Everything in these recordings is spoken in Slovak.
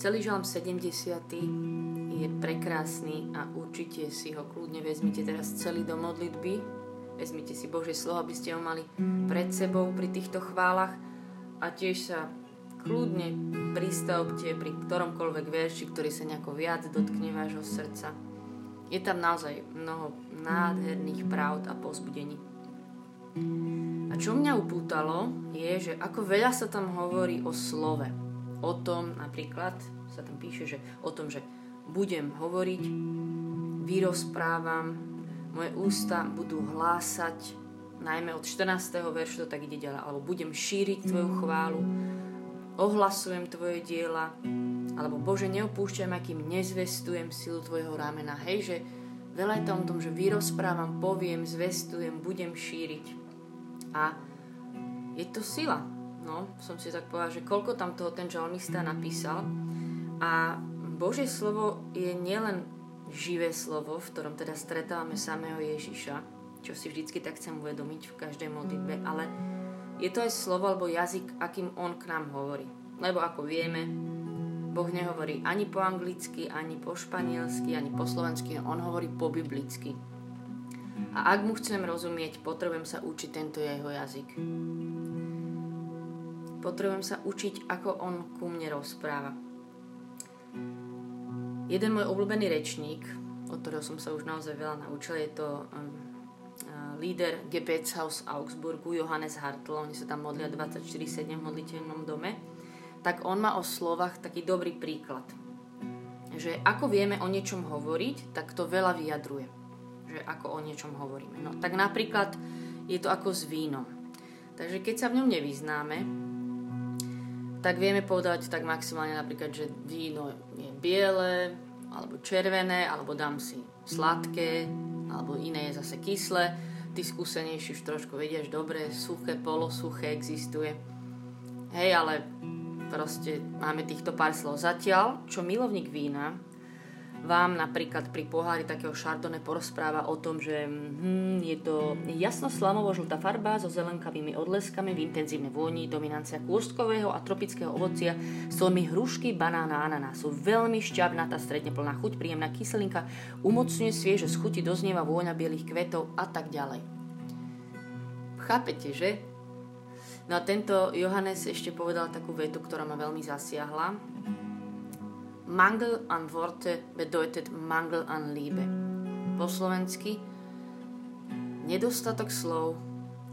Celý žalm 70. je prekrásny a určite si ho kľudne vezmite teraz celý do modlitby. Vezmite si Božie slovo, aby ste ho mali pred sebou pri týchto chválach a tiež sa kľudne pristavte pri ktoromkoľvek verši, ktorý sa nejako viac dotkne vášho srdca. Je tam naozaj mnoho nádherných pravd a pozbudení. A čo mňa upútalo, je, že ako veľa sa tam hovorí o slove o tom, napríklad sa tam píše, že o tom, že budem hovoriť, vyrozprávam, moje ústa budú hlásať, najmä od 14. veršu to tak ide ďalej, alebo budem šíriť Tvoju chválu, ohlasujem Tvoje diela, alebo Bože, neopúšťam, akým nezvestujem silu Tvojho ramena. Hej, že veľa je tam o tom, že vyrozprávam, poviem, zvestujem, budem šíriť. A je to sila no, som si tak povedala, že koľko tam toho ten žalmista napísal. A Božie slovo je nielen živé slovo, v ktorom teda stretávame samého Ježiša, čo si vždycky tak chcem uvedomiť v každej modlitbe, ale je to aj slovo alebo jazyk, akým on k nám hovorí. Lebo ako vieme, Boh nehovorí ani po anglicky, ani po španielsky, ani po slovensky, on hovorí po biblicky. A ak mu chcem rozumieť, potrebujem sa učiť tento jeho jazyk. Potrebujem sa učiť, ako on ku mne rozpráva. Jeden môj obľúbený rečník, od ktorého som sa už naozaj veľa naučil, je to um, uh, líder Gebetshaus Augsburgu, Johannes Hartl, oni sa tam modlia 24-7 v modliteľnom dome, tak on má o slovách taký dobrý príklad. Že ako vieme o niečom hovoriť, tak to veľa vyjadruje. Že ako o niečom hovoríme. No tak napríklad je to ako s vínom. Takže keď sa v ňom nevyznáme, tak vieme povedať tak maximálne napríklad, že víno je biele, alebo červené, alebo dám si sladké, alebo iné je zase kyslé. Tí skúsenejší už trošku vedia, že dobre, suché, polosuché existuje. Hej, ale proste máme týchto pár slov. Zatiaľ, čo milovník vína vám napríklad pri pohári takého šardone porozpráva o tom, že hm, je to jasno slamovo žltá farba so zelenkavými odleskami v intenzívnej vôni, dominancia kôstkového a tropického ovocia, slomy hrušky, banána a ananásu. Veľmi šťavnatá, stredne plná chuť, príjemná kyselinka, umocňuje svieže z chuti, doznieva vôňa bielých kvetov a tak ďalej. Chápete, že? No a tento Johannes ešte povedal takú vetu, ktorá ma veľmi zasiahla Mangel an Worte bedeutet Mangel an Liebe. Po slovensky nedostatok slov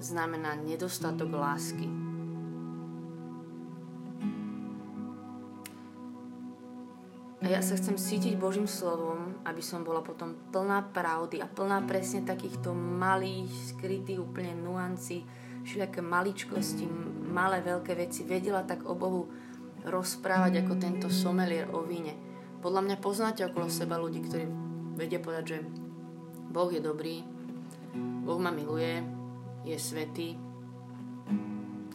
znamená nedostatok lásky. A ja sa chcem cítiť Božím slovom, aby som bola potom plná pravdy a plná presne takýchto malých, skrytých úplne nuancí, všelijaké maličkosti, malé, veľké veci. Vedela tak o Bohu rozprávať ako tento somelier o víne. Podľa mňa poznáte okolo seba ľudí, ktorí vedia povedať, že Boh je dobrý, Boh ma miluje, je svetý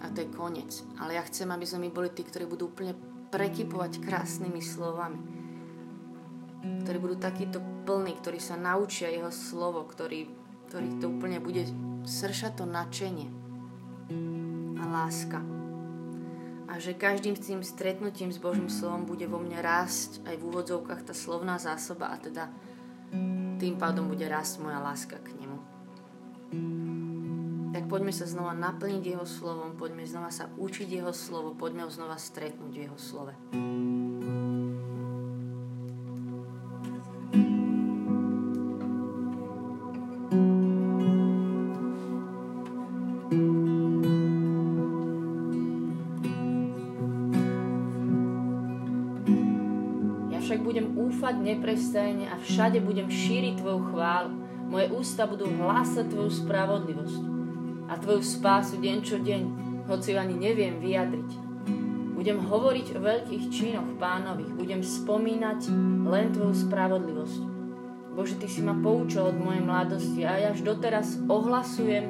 a to je koniec. Ale ja chcem, aby sme my boli tí, ktorí budú úplne prekypovať krásnymi slovami. Ktorí budú takíto plní, ktorí sa naučia jeho slovo, ktorý, ktorý to úplne bude sršať to nadšenie a láska a že každým tým stretnutím s Božím slovom bude vo mne rásť aj v úvodzovkách tá slovná zásoba a teda tým pádom bude rásť moja láska k nemu. Tak poďme sa znova naplniť Jeho slovom, poďme znova sa učiť Jeho slovo, poďme ho znova stretnúť v Jeho slove. Dúfať neprestajne a všade budem šíriť Tvoju chválu. Moje ústa budú hlásať Tvoju spravodlivosť a Tvoju spásu deň čo deň, hoci ju ani neviem vyjadriť. Budem hovoriť o veľkých činoch pánových, budem spomínať len Tvoju spravodlivosť. Bože, Ty si ma poučil od mojej mladosti a ja až doteraz ohlasujem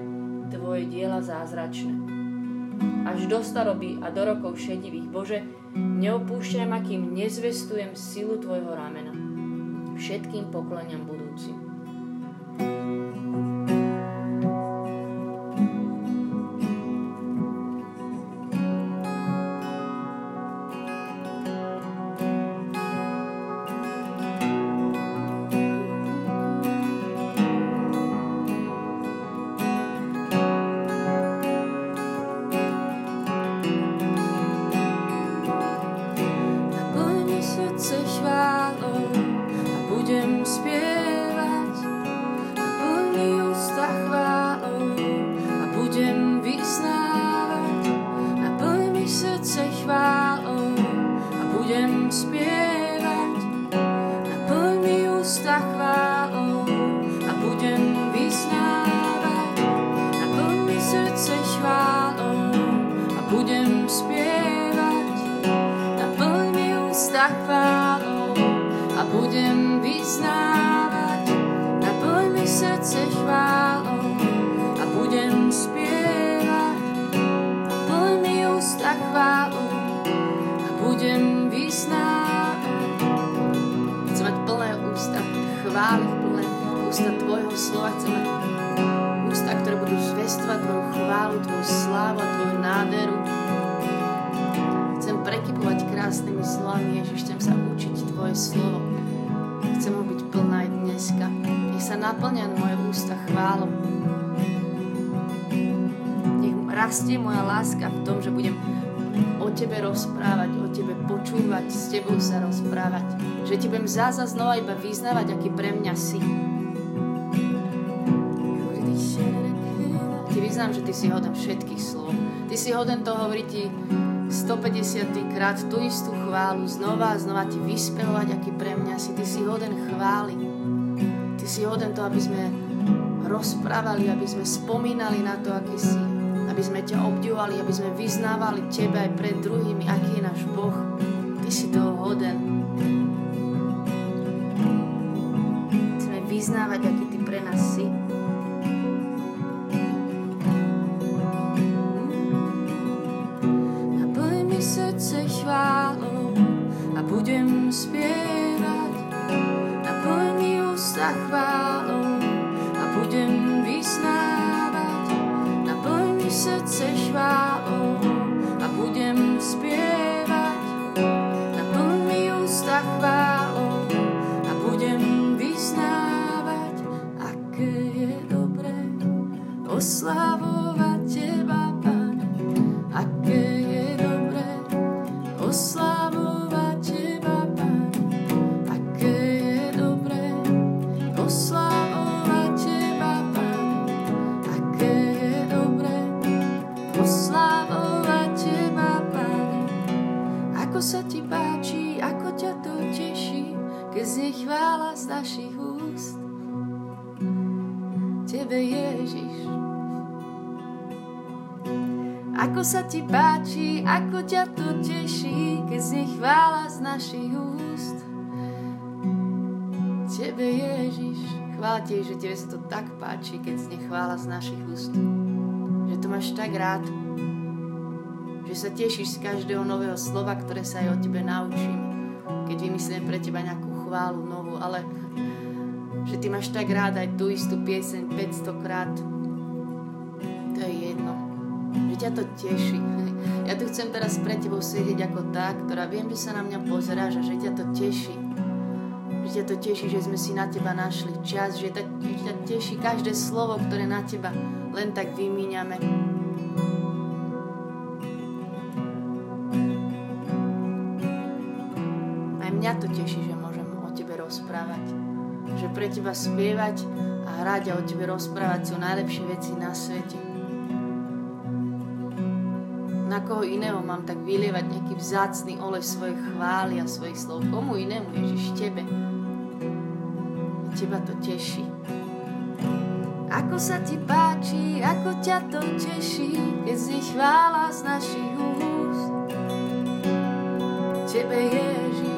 Tvoje diela zázračné. Až do staroby a do rokov šedivých, Bože, Neopúšťaj ma, kým nezvestujem silu Tvojho ramena všetkým pokleniam budúcim. Mi ústa chválou a budem vyznávať. Naplň mi srdce chválou a budem spievať. Naplň mi ústa chválou a budem vyznávať. Chcem mať plné ústa chvály, plné ústa Tvojho slova. Chcem mať ústa, ktoré budú zvestovať Tvoju chválu, Tvoju slávu a Tvoju nádheru. Krásnymi slovami, Ježiš, chcem sa učiť Tvoje slovo. Chcem ho byť plná aj dneska. Nech sa naplňa moje ústa chválou. Nech rastie moja láska v tom, že budem o Tebe rozprávať, o Tebe počúvať, s Tebou sa rozprávať. Že Ti budem záza znova iba vyznávať, aký pre mňa si. Ti vyznám, že Ty si hoden všetkých slov. Ty si hoden to hovoriť Ti 150 krát tú istú chválu, znova a znova Ti vyspevovať, aký pre mňa si. Ty si hoden chvály. Ty si hoden to, aby sme rozprávali, aby sme spomínali na to, aký si aby sme ťa obdivovali, aby sme vyznávali Tebe aj pred druhými, aký je náš Boh. Ty si toho hoden. Chceme vyznávať, aký Ty pre nás si. Spievať. Naplň mi ústa chválou a budem vyznávať. Naplň mi srdce chválou keď znie chvála z našich úst. Tebe Ježiš. Ako sa ti páči, ako ťa to teší, keď znie chvála z našich úst. Tebe Ježiš, chvála ti, že tebe sa to tak páči, keď znie chvála z našich úst. Že to máš tak rád, že sa tešíš z každého nového slova, ktoré sa aj o tebe naučím, keď vymyslím pre teba nejakú chválu novú, ale že ty máš tak rád aj tú istú pieseň 500 krát. To je jedno. Že ťa to teší. Ja tu chcem teraz pre tebou sedieť ako tá, ktorá viem, že sa na mňa pozeráš a že ťa to teší. Že ťa to teší, že sme si na teba našli čas, že ťa, teší každé slovo, ktoré na teba len tak vymíňame. Rozprávať. Že pre teba spievať a hrať a o tebe rozprávať sú najlepšie veci na svete. Na koho iného mám tak vylievať nejaký vzácný olej svojej chvály a svojich slov? Komu inému, Ježiš, tebe? Teba to teší. Ako sa ti páči, ako ťa to teší, keď si chvála z našich úst. Tebe Ježiš.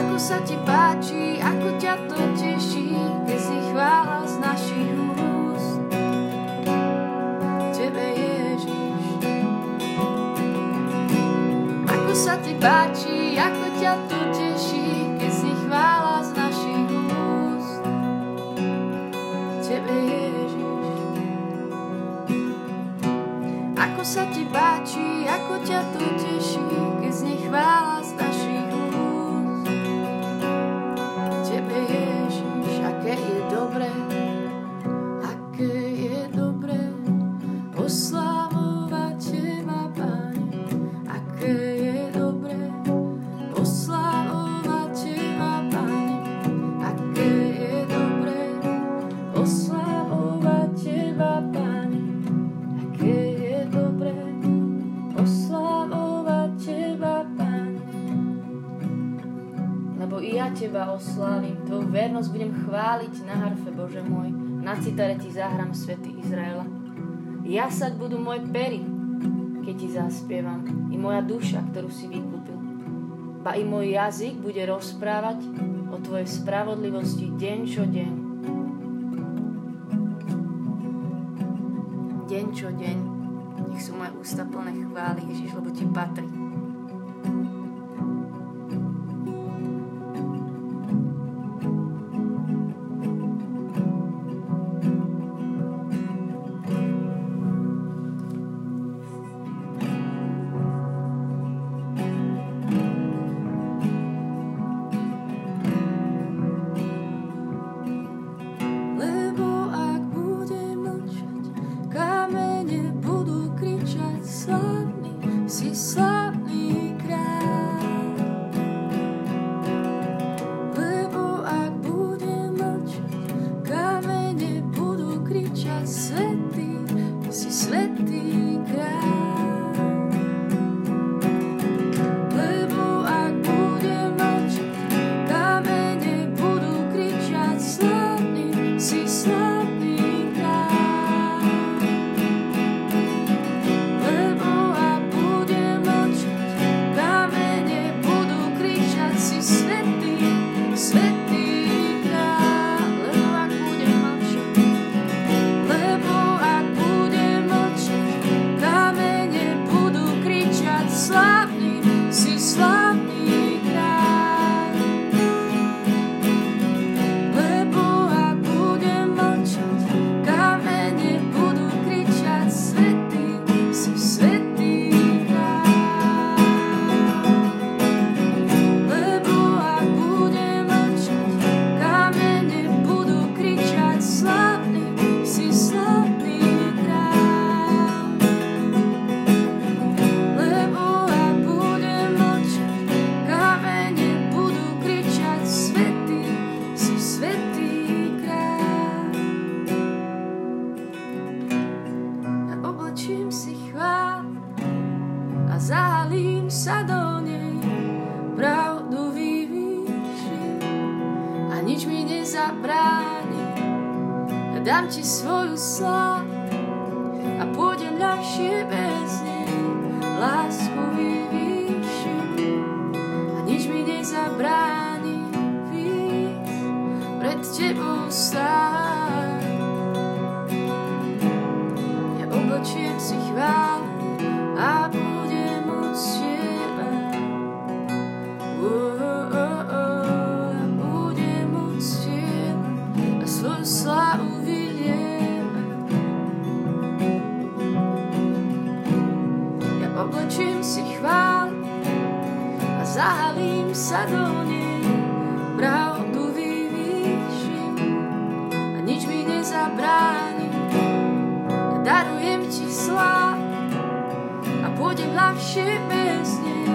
Ako sa ti páči, ako ťa to teší, keď si chvála z našich úst. Tebe Ježiš. Ako sa ti páči, ako ťa to teší, keď si chvála z našich úst. Tebe Ježiš. Ako sa ti páči, ako ťa to teší, keď znie chvála z chváliť na harfe, Bože môj, na citare Ti zahrám svety Izraela. Jasať budú moje pery, keď Ti zaspievam, i moja duša, ktorú si vykúpil. Ba i môj jazyk bude rozprávať o Tvojej spravodlivosti deň čo deň. Deň čo deň, nech sú moje ústa plné chvály, Ježiš, lebo Ti patrí. sa a pôjdem ľahšie bez nej. Lásku vyvýšim a nič mi nezabráni víc pred tebou stáť. Ja oblečiem si chválu a zahavím sa do nej, pravdu vyvýšim a nič mi nezabráni. Ja darujem ti slávu a pôjdem ľahšie bez nej,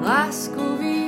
lásku vyvýšim.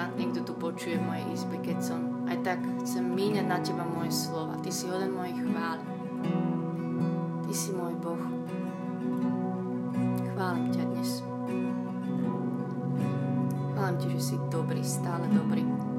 ma niekto tu počuje v mojej izbe, keď som aj tak chcem míňať na teba moje slova. Ty si hoden mojich chváli. Ty si môj Boh. Chválim ťa dnes. Chválim Ti, že si dobrý, stále dobrý.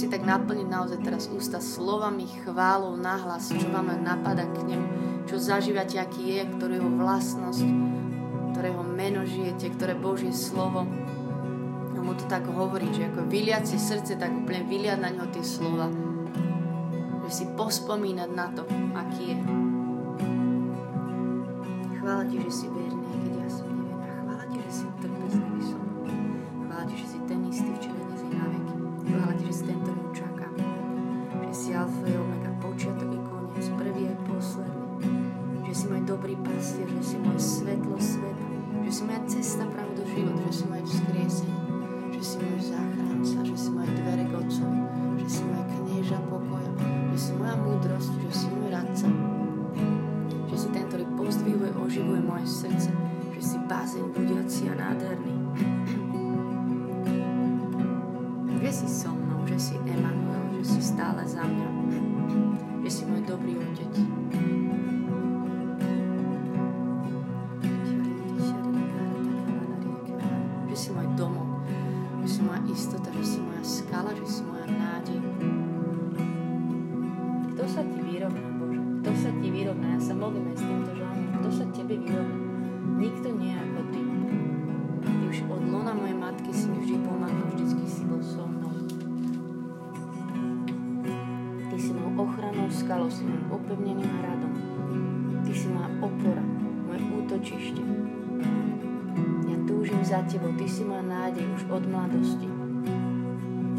Si tak naplniť naozaj teraz ústa slovami, chválou, nahlas, čo vám napadá k nemu, čo zažívate, aký je, ktorú jeho vlastnosť, ktorého meno žijete, ktoré Božie slovo mu to tak hovorí, že ako vyliať si srdce, tak úplne vyliať na ňo tie slova. Že si pospomínať na to, aký je. Chvála ti, že si verný, že si moje vzkriesenie že si môj záchranca, že si moje dvere k Otcovi, že si moja knieža pokoja, že si moja múdrosť, že si môj radca, že si ten, ktorý pozdvihuje, oživuje moje srdce, že si bázeň budiaci a nádherný. Ochranou skalou, si môjim opevneným hradom. Ty si moja opora, moje útočište túžim za Tebou, Ty si moja nádej už od mladosti.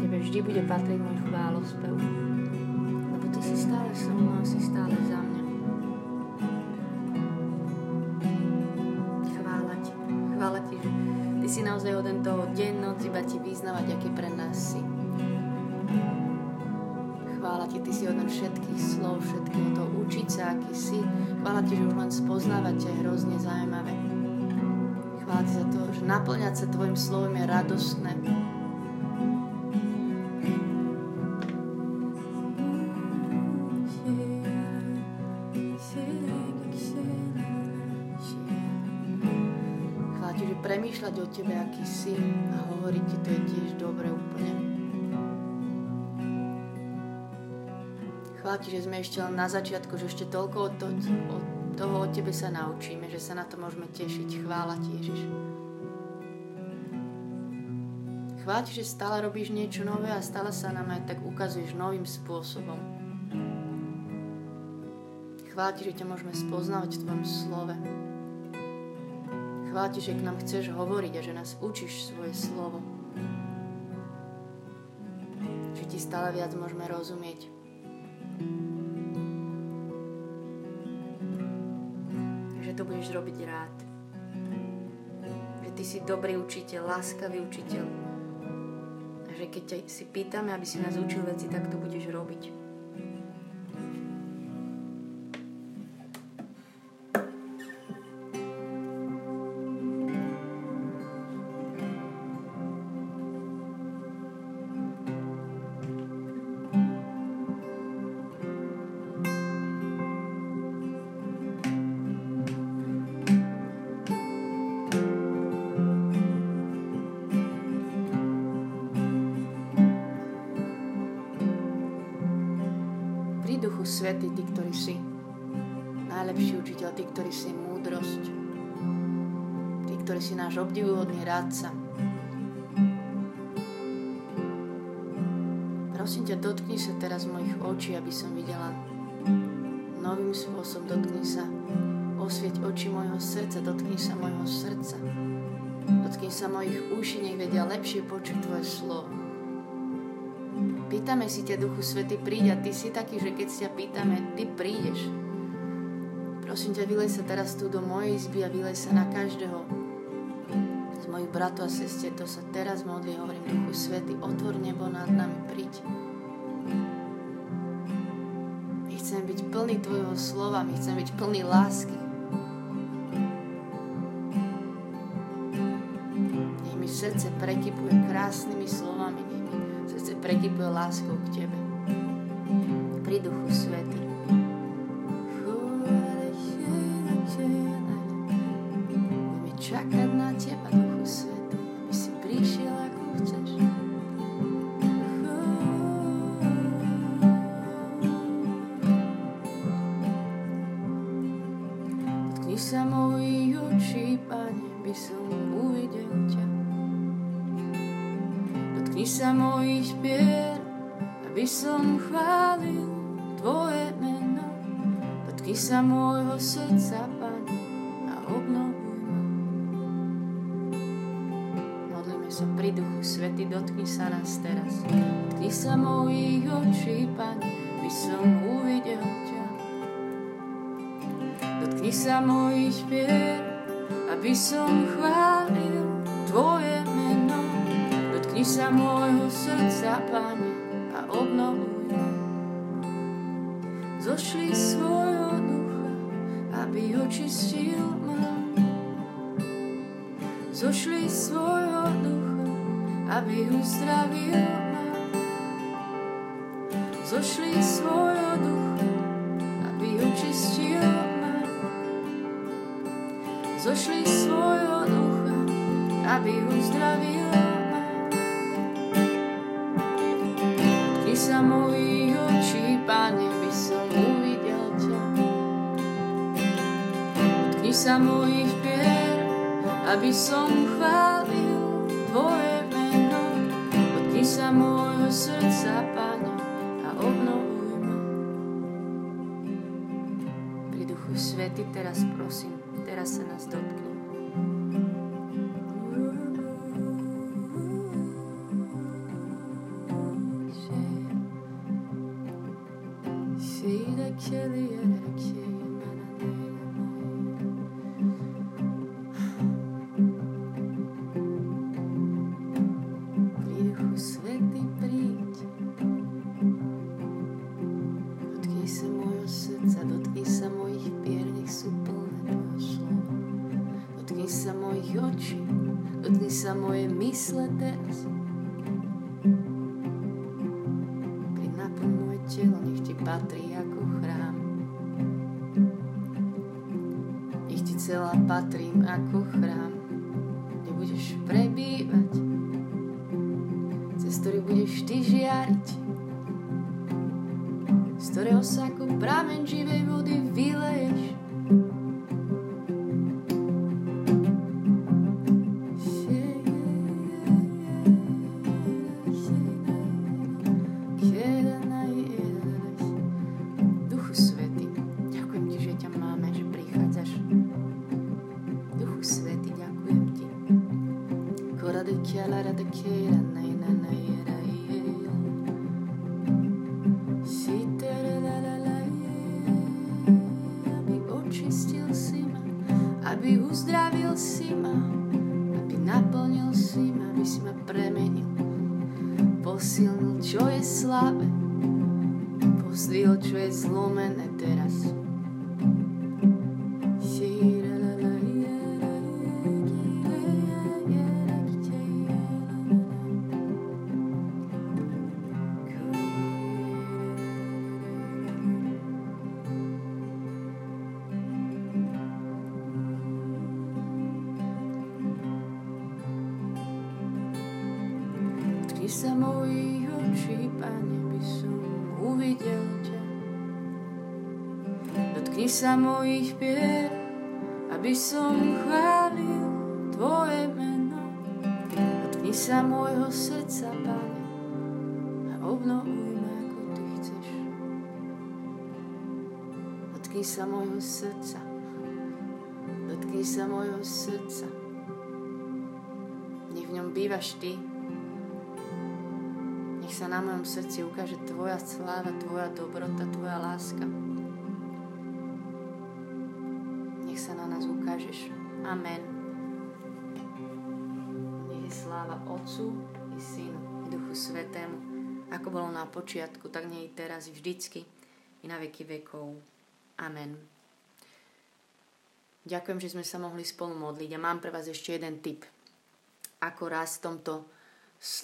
Tebe vždy bude patriť môj chválospev, lebo Ty si stále so mnou si stále za mňa. Chvála Ti, chvála Ti, že Ty si naozaj hoden toho deň, noc, iba Ti vyznávať, aký pre nás si. Ti, Ty si hoden všetkých slov, všetkého toho učiť sa, aký si. Chvála Ti, že už len spoznávať je hrozne zaujímavé. Chvála Ti za to, že naplňať sa Tvojim slovom je radostné. Premýšľať o Tebe, aký si a hovoriť Ti, to je tiež dobre úplne. Chvála Ti, že sme ešte len na začiatku, že ešte toľko od, to, od toho od Tebe sa naučíme, že sa na to môžeme tešiť. Chvála Ti, Ježiš. Chvála Ti, že stále robíš niečo nové a stále sa nám aj tak ukazuješ novým spôsobom. Chvála Ti, že ťa môžeme spoznávať v Tvojom slove. Chvála Ti, že k nám chceš hovoriť a že nás učíš svoje slovo. Že Ti stále viac môžeme rozumieť. Robiť rád. Že Ty si dobrý učiteľ, láskavý učiteľ. A že keď si pýtame, aby si nás učil veci, tak to budeš robiť. Rádca. Prosím ťa, dotkni sa teraz mojich očí, aby som videla novým spôsobom. Dotkni sa, osvieť oči môjho srdca, dotkni sa môjho srdca. Dotkni sa mojich uší, nech vedia lepšie počuť Tvoje slovo. Pýtame si ťa, Duchu Svety, príď a Ty si taký, že keď ťa pýtame, Ty prídeš. Prosím ťa, vylej sa teraz tu do mojej izby a vylej sa na každého mojich bratov a sestier. To sa teraz modlí, hovorím, Duchu Svety, otvor nebo nad nami, príď. My chceme byť plný Tvojho slova, my chceme byť plný lásky. Nech mi srdce prekypuje krásnymi slovami, nech mi srdce prekypuje láskou k Tebe. pri Duchu Svety. Pri Duchu Svety, dotkni sa nás teraz. Dotkni sa mojich očí, Pane, by som uvidel ťa. Dotkni sa mojich pier, aby som chválil Tvoje meno. Dotkni sa môjho srdca, Pane, a obnovuj ma. Zošli svojho ducha, aby očistil ma. Zošli svojho aby uzdravil ma. Zošli svojho ducha, aby očistil ma. Zošli svojho ducha, aby uzdravil ma. Ty sa mojich očí, Pane, by som uvidel ťa. Dotkni sa mojich pier, aby som chválil môjho srdca, Pane, a obnovuj ma. Pri Duchu Svety teraz prosím, teraz sa nás dotkni. Telo, nech Ti patrí ako chrám. Nech Ti celá patrím ako chrám, kde budeš prebývať, cez ktorý budeš Ty žiariť, z ktorého sa ako prameň živej vody vyleješ. Aby uzdravil si ma, aby naplnil si ma, aby si ma premenil, posilnil, čo je slabé, pozdvihol, čo je zlomené teraz. Som chválil Tvoje meno. Dotkni sa môjho srdca, Pane, a obnovuj ma, ako Ty chceš. Dotkni sa môjho srdca. Dotkni sa môjho srdca. Nech v ňom bývaš Ty, nech sa na mojom srdci ukáže Tvoja sláva, Tvoja dobrota, Tvoja láska. Amen. Nech je sláva Otcu i Synu i Duchu Svetému, ako bolo na počiatku, tak nie i teraz, i vždycky, i na veky vekov. Amen. Ďakujem, že sme sa mohli spolu modliť a mám pre vás ešte jeden tip. Ako raz v tomto,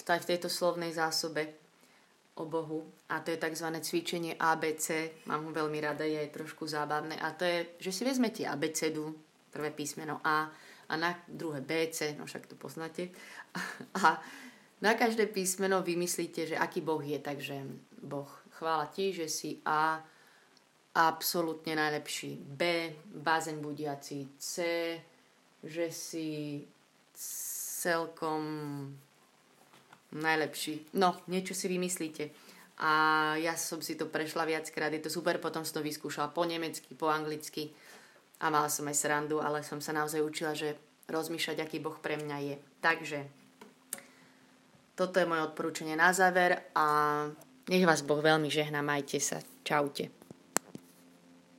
v tejto slovnej zásobe o Bohu a to je tzv. cvičenie ABC. Mám ho veľmi rada, je aj trošku zábavné. A to je, že si vezmete ABCdu, prvé písmeno A a na druhé BC, no však to poznáte. A na každé písmeno vymyslíte, že aký Boh je. Takže Boh, chvála ti, že si A, absolútne najlepší. B, bázeň budiaci. C, že si celkom najlepší. No, niečo si vymyslíte. A ja som si to prešla viackrát, je to super, potom som to vyskúšala po nemecky, po anglicky a mala som aj srandu, ale som sa naozaj učila, že rozmýšľať, aký Boh pre mňa je. Takže toto je moje odporúčanie na záver a nech vás Boh veľmi žehná, majte sa, čaute.